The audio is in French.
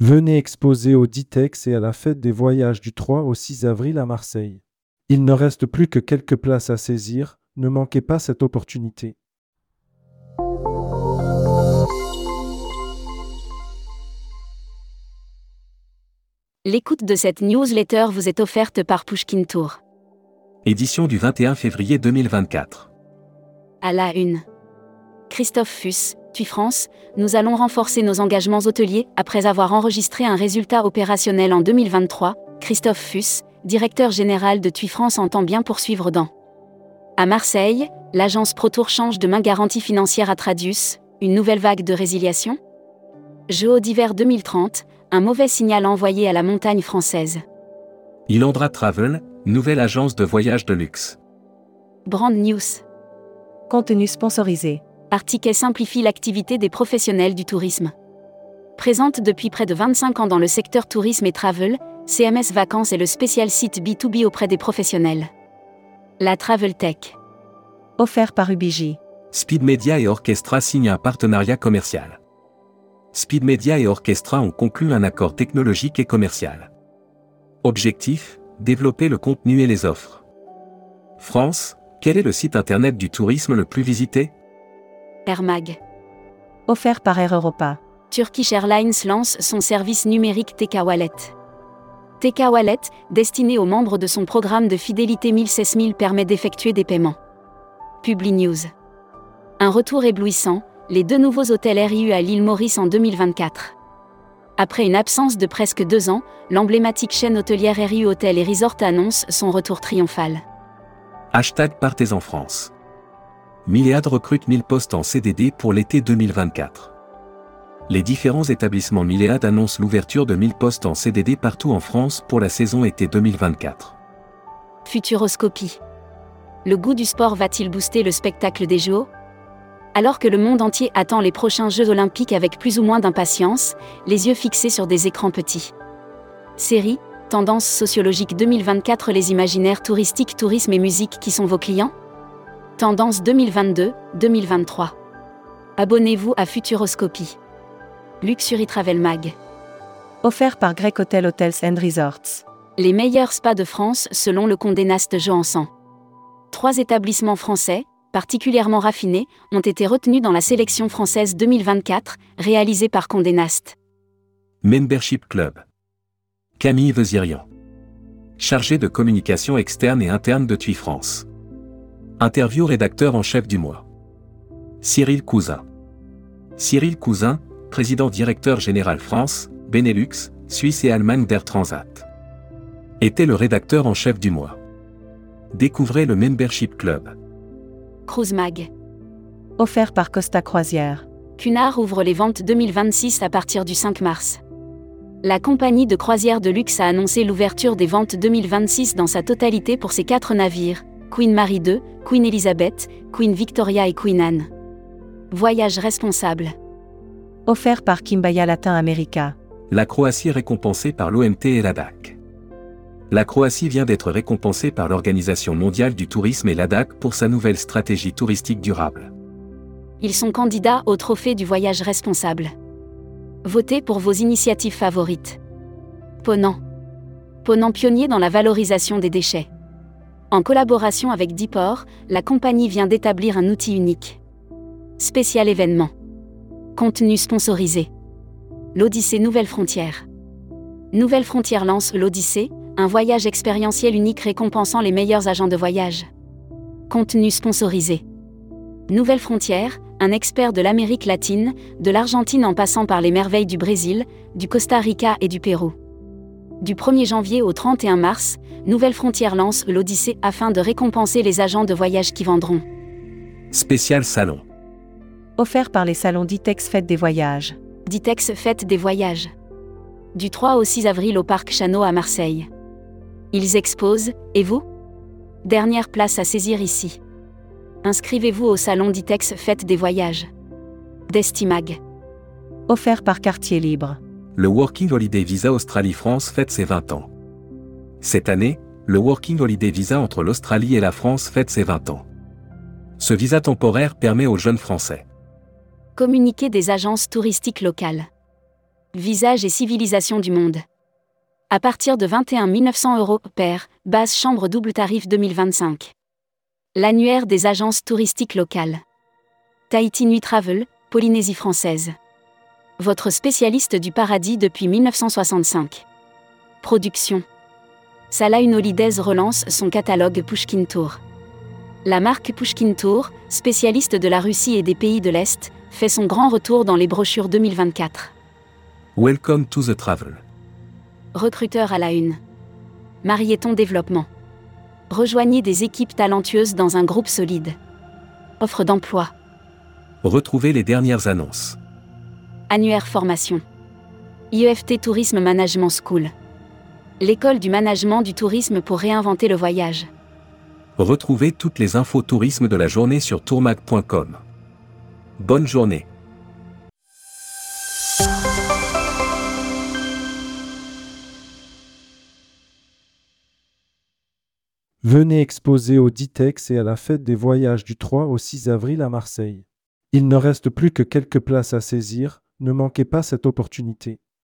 Venez exposer au Ditex et à la fête des voyages du 3 au 6 avril à Marseille. Il ne reste plus que quelques places à saisir, ne manquez pas cette opportunité. L'écoute de cette newsletter vous est offerte par Pushkin Tour. Édition du 21 février 2024. À la une. Christophe Fuss, TUI France, nous allons renforcer nos engagements hôteliers après avoir enregistré un résultat opérationnel en 2023. Christophe Fuss, directeur général de TUI France, entend bien poursuivre dans. À Marseille, l'agence ProTour change de main garantie financière à Tradius, une nouvelle vague de résiliation Jeux d'hiver 2030, un mauvais signal envoyé à la montagne française. Ilandra Travel, nouvelle agence de voyage de luxe. Brand News. Contenu sponsorisé. Artiquet simplifie l'activité des professionnels du tourisme. Présente depuis près de 25 ans dans le secteur tourisme et travel, CMS Vacances est le spécial site B2B auprès des professionnels. La Travel Tech. Offert par Ubiji. Speed Media et Orchestra signent un partenariat commercial. Speed Media et Orchestra ont conclu un accord technologique et commercial. Objectif développer le contenu et les offres. France, quel est le site internet du tourisme le plus visité? Air Mag. Offert par Air Europa. Turkish Airlines lance son service numérique TK Wallet. TK Wallet, destiné aux membres de son programme de fidélité 1016 000, permet d'effectuer des paiements. Publi News. Un retour éblouissant, les deux nouveaux hôtels RIU à l'île Maurice en 2024. Après une absence de presque deux ans, l'emblématique chaîne hôtelière RIU Hôtel et Resort annonce son retour triomphal. Hashtag Partez en France. Milléade recrute 1000 postes en CDD pour l'été 2024. Les différents établissements Milléade annoncent l'ouverture de 1000 postes en CDD partout en France pour la saison été 2024. Futuroscopie. Le goût du sport va-t-il booster le spectacle des JO alors que le monde entier attend les prochains Jeux olympiques avec plus ou moins d'impatience, les yeux fixés sur des écrans petits. Série, Tendance sociologique 2024 Les imaginaires touristiques, tourisme et musique qui sont vos clients? Tendance 2022-2023. Abonnez-vous à Futuroscopie. Luxury Travel Mag. Offert par Grec Hotel Hotels and Resorts. Les meilleurs spas de France selon le Condé Nast Johansan. Trois établissements français, particulièrement raffinés, ont été retenus dans la sélection française 2024, réalisée par Condé Nast. Membership Club. Camille Vezirian. Chargé de communication externe et interne de TUI France. Interview rédacteur en chef du mois. Cyril Cousin. Cyril Cousin, président directeur général France, Benelux, Suisse et Allemagne d'Air Transat. Était le rédacteur en chef du mois. Découvrez le Membership Club. Cruise Mag. Offert par Costa Croisière. Cunard ouvre les ventes 2026 à partir du 5 mars. La compagnie de croisière de luxe a annoncé l'ouverture des ventes 2026 dans sa totalité pour ses quatre navires, Queen Mary II, Queen Elizabeth, Queen Victoria et Queen Anne. Voyage responsable. Offert par Kimbaya Latin America. La Croatie récompensée par l'OMT et la DAC. La Croatie vient d'être récompensée par l'Organisation mondiale du tourisme et la DAC pour sa nouvelle stratégie touristique durable. Ils sont candidats au trophée du voyage responsable. Votez pour vos initiatives favorites. Ponant. Ponant pionnier dans la valorisation des déchets. En collaboration avec Dipor, la compagnie vient d'établir un outil unique. Spécial événement. Contenu sponsorisé. L'Odyssée Nouvelle Frontière. Nouvelle Frontière lance l'Odyssée, un voyage expérientiel unique récompensant les meilleurs agents de voyage. Contenu sponsorisé. Nouvelle Frontière, un expert de l'Amérique latine, de l'Argentine en passant par les merveilles du Brésil, du Costa Rica et du Pérou. Du 1er janvier au 31 mars, Nouvelle Frontière lance l'Odyssée afin de récompenser les agents de voyage qui vendront. Spécial salon. Offert par les salons Ditex Fête des Voyages. Ditex Fête des Voyages. Du 3 au 6 avril au Parc Chano à Marseille. Ils exposent, et vous? Dernière place à saisir ici. Inscrivez-vous au salon Ditex Fête des Voyages. Destimag. Offert par Quartier Libre. Le Working Holiday Visa Australie-France fête ses 20 ans. Cette année, le Working Holiday Visa entre l'Australie et la France fête ses 20 ans. Ce visa temporaire permet aux jeunes Français Communiquer des agences touristiques locales. Visage et civilisation du monde. À partir de 21 900 euros pair, base chambre double tarif 2025. L'annuaire des agences touristiques locales. Tahiti Nuit Travel, Polynésie française. Votre spécialiste du paradis depuis 1965. Production. Salah relance son catalogue Pushkin Tour. La marque Pushkin Tour, spécialiste de la Russie et des pays de l'Est, fait son grand retour dans les brochures 2024. Welcome to the travel. Recruteur à la une. Marieton Développement. Rejoignez des équipes talentueuses dans un groupe solide. Offre d'emploi. Retrouvez les dernières annonces. Annuaire formation. IEFT Tourisme Management School. L'école du management du tourisme pour réinventer le voyage. Retrouvez toutes les infos tourisme de la journée sur tourmag.com. Bonne journée. Venez exposer au Ditex et à la fête des voyages du 3 au 6 avril à Marseille. Il ne reste plus que quelques places à saisir, ne manquez pas cette opportunité.